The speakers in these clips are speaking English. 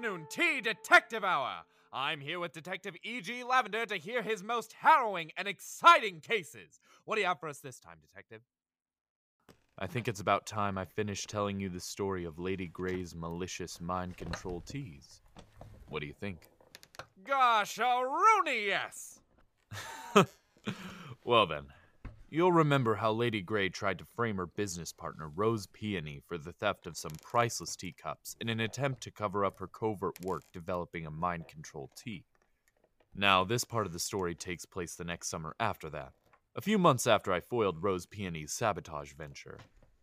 Afternoon Tea Detective Hour. I'm here with Detective E.G. Lavender to hear his most harrowing and exciting cases. What do you have for us this time, Detective? I think it's about time I finished telling you the story of Lady Grey's malicious mind control teas. What do you think? Gosh, a Rooney, yes! well then, you'll remember how Lady Grey tried to frame her business partner, Rose Peony, for the theft of some priceless teacups in an attempt to cover up her covert work developing a mind control tea. Now, this part of the story takes place the next summer after that, a few months after I foiled Rose Peony's sabotage venture.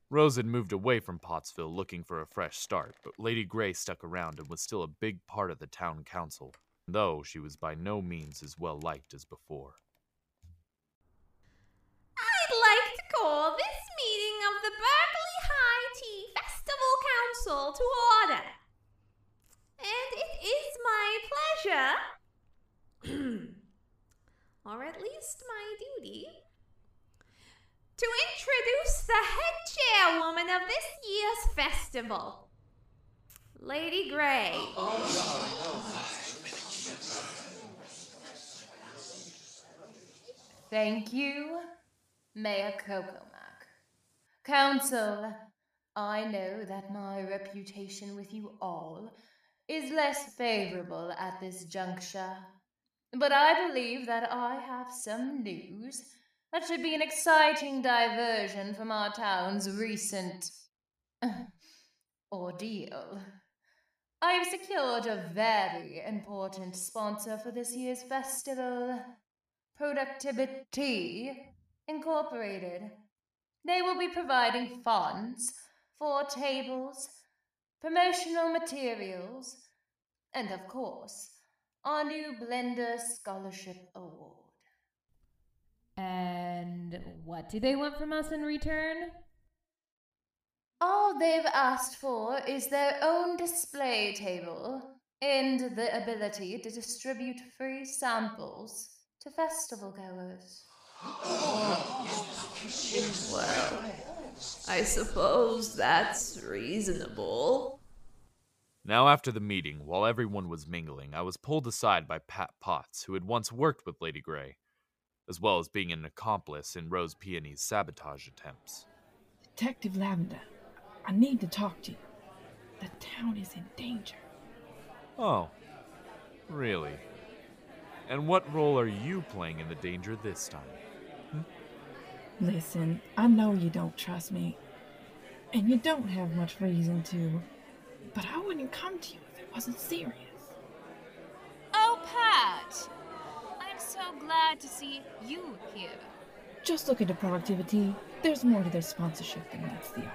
Rose had moved away from Pottsville looking for a fresh start, but Lady Grey stuck around and was still a big part of the town council, though she was by no means as well liked as before. I'd like to call this meeting of the Berkeley High Tea Festival To order. And it is my pleasure, or at least my duty, to introduce the head chairwoman of this year's festival, Lady Grey. Thank you, Mayor Kokomak. Council, I know that my reputation with you all is less favorable at this juncture, but I believe that I have some news that should be an exciting diversion from our town's recent ordeal. I have secured a very important sponsor for this year's festival Productivity Incorporated. They will be providing funds for tables, promotional materials, and of course, our new Blender Scholarship Award. And what do they want from us in return? All they've asked for is their own display table and the ability to distribute free samples to festival goers. Well, I suppose that's reasonable. Now, after the meeting, while everyone was mingling, I was pulled aside by Pat Potts, who had once worked with Lady Grey, as well as being an accomplice in Rose Peony's sabotage attempts. Detective Lavender, I need to talk to you. The town is in danger. Oh, really? And what role are you playing in the danger this time? Listen, I know you don't trust me, and you don't have much reason to, but I wouldn't come to you if it wasn't serious. Oh, Pat! I'm so glad to see you here. Just look at the productivity. There's more to their sponsorship than meets the eye.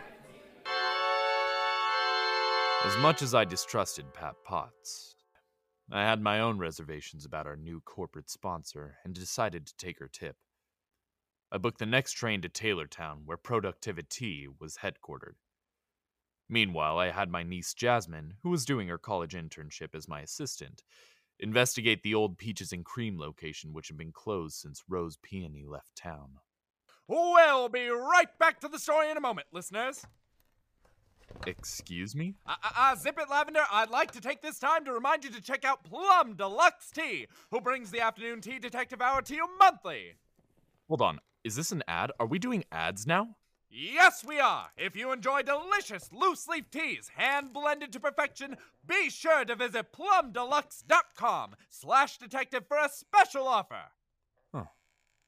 As much as I distrusted Pat Potts, I had my own reservations about our new corporate sponsor and decided to take her tip. I booked the next train to Taylortown, where Productivity was headquartered. Meanwhile, I had my niece Jasmine, who was doing her college internship as my assistant, investigate the old Peaches and Cream location, which had been closed since Rose Peony left town. We'll be right back to the story in a moment, listeners. Excuse me? Uh, uh, uh, Zip it, Lavender. I'd like to take this time to remind you to check out Plum Deluxe Tea, who brings the afternoon tea detective hour to you monthly. Hold on. Is this an ad? Are we doing ads now? Yes, we are. If you enjoy delicious loose leaf teas, hand blended to perfection, be sure to visit plumdeluxe.com slash detective for a special offer. Huh.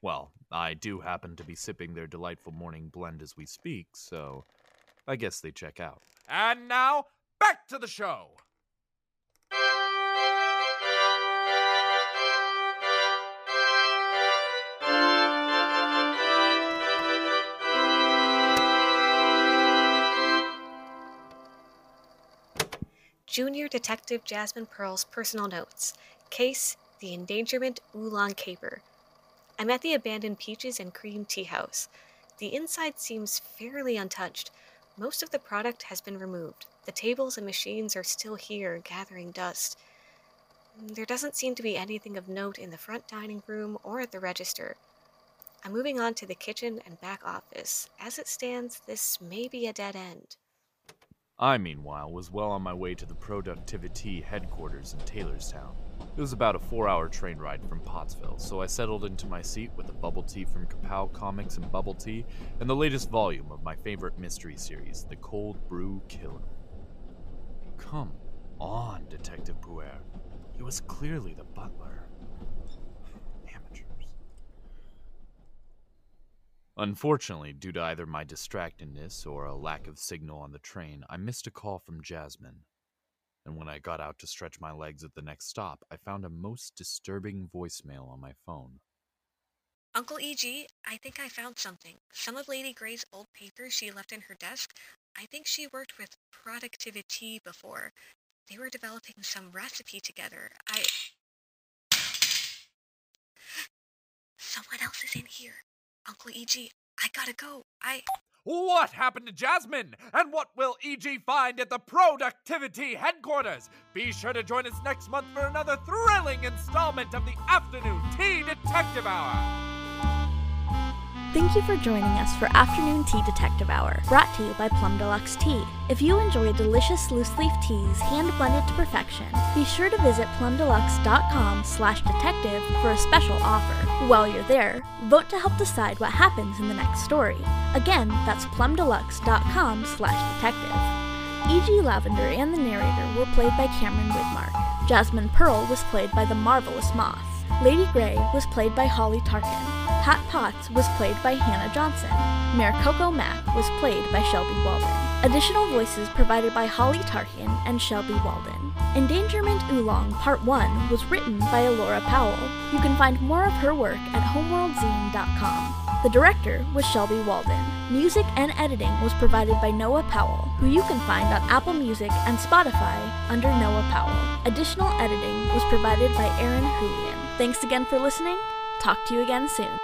Well, I do happen to be sipping their delightful morning blend as we speak, so I guess they check out. And now, back to the show. Junior Detective Jasmine Pearl's personal notes. Case The Endangerment Oolong Caper. I'm at the abandoned Peaches and Cream Tea House. The inside seems fairly untouched. Most of the product has been removed. The tables and machines are still here, gathering dust. There doesn't seem to be anything of note in the front dining room or at the register. I'm moving on to the kitchen and back office. As it stands, this may be a dead end. I, meanwhile, was well on my way to the Productivity headquarters in Taylorstown. It was about a four hour train ride from Pottsville, so I settled into my seat with a bubble tea from Kapow Comics and Bubble Tea and the latest volume of my favorite mystery series, The Cold Brew Killer. Come on, Detective Puer. He was clearly the butler. Unfortunately, due to either my distractedness or a lack of signal on the train, I missed a call from Jasmine. And when I got out to stretch my legs at the next stop, I found a most disturbing voicemail on my phone. Uncle E.G., I think I found something. Some of Lady Grey's old papers she left in her desk. I think she worked with Productivity before. They were developing some recipe together. I. Someone else is in here. Uncle E.G., I gotta go. I. What happened to Jasmine? And what will EG find at the Productivity headquarters? Be sure to join us next month for another thrilling installment of the Afternoon Tea Detective Hour. Thank you for joining us for Afternoon Tea Detective Hour, brought to you by Plum Deluxe Tea. If you enjoy delicious loose leaf teas hand blended to perfection, be sure to visit plumdeluxe.com slash detective for a special offer. While you're there, vote to help decide what happens in the next story. Again, that's plumdeluxe.com slash detective. E.G. Lavender and the narrator were played by Cameron Widmark. Jasmine Pearl was played by the marvelous Moth. Lady Grey was played by Holly Tarkin. Pat Potts was played by Hannah Johnson. Mayor Coco Mack was played by Shelby Walden. Additional voices provided by Holly Tarkin and Shelby Walden. Endangerment Oolong Part 1 was written by Alora Powell. You can find more of her work at homeworldzine.com. The director was Shelby Walden. Music and editing was provided by Noah Powell, who you can find on Apple Music and Spotify under Noah Powell. Additional editing was provided by Aaron Julian. Thanks again for listening. Talk to you again soon.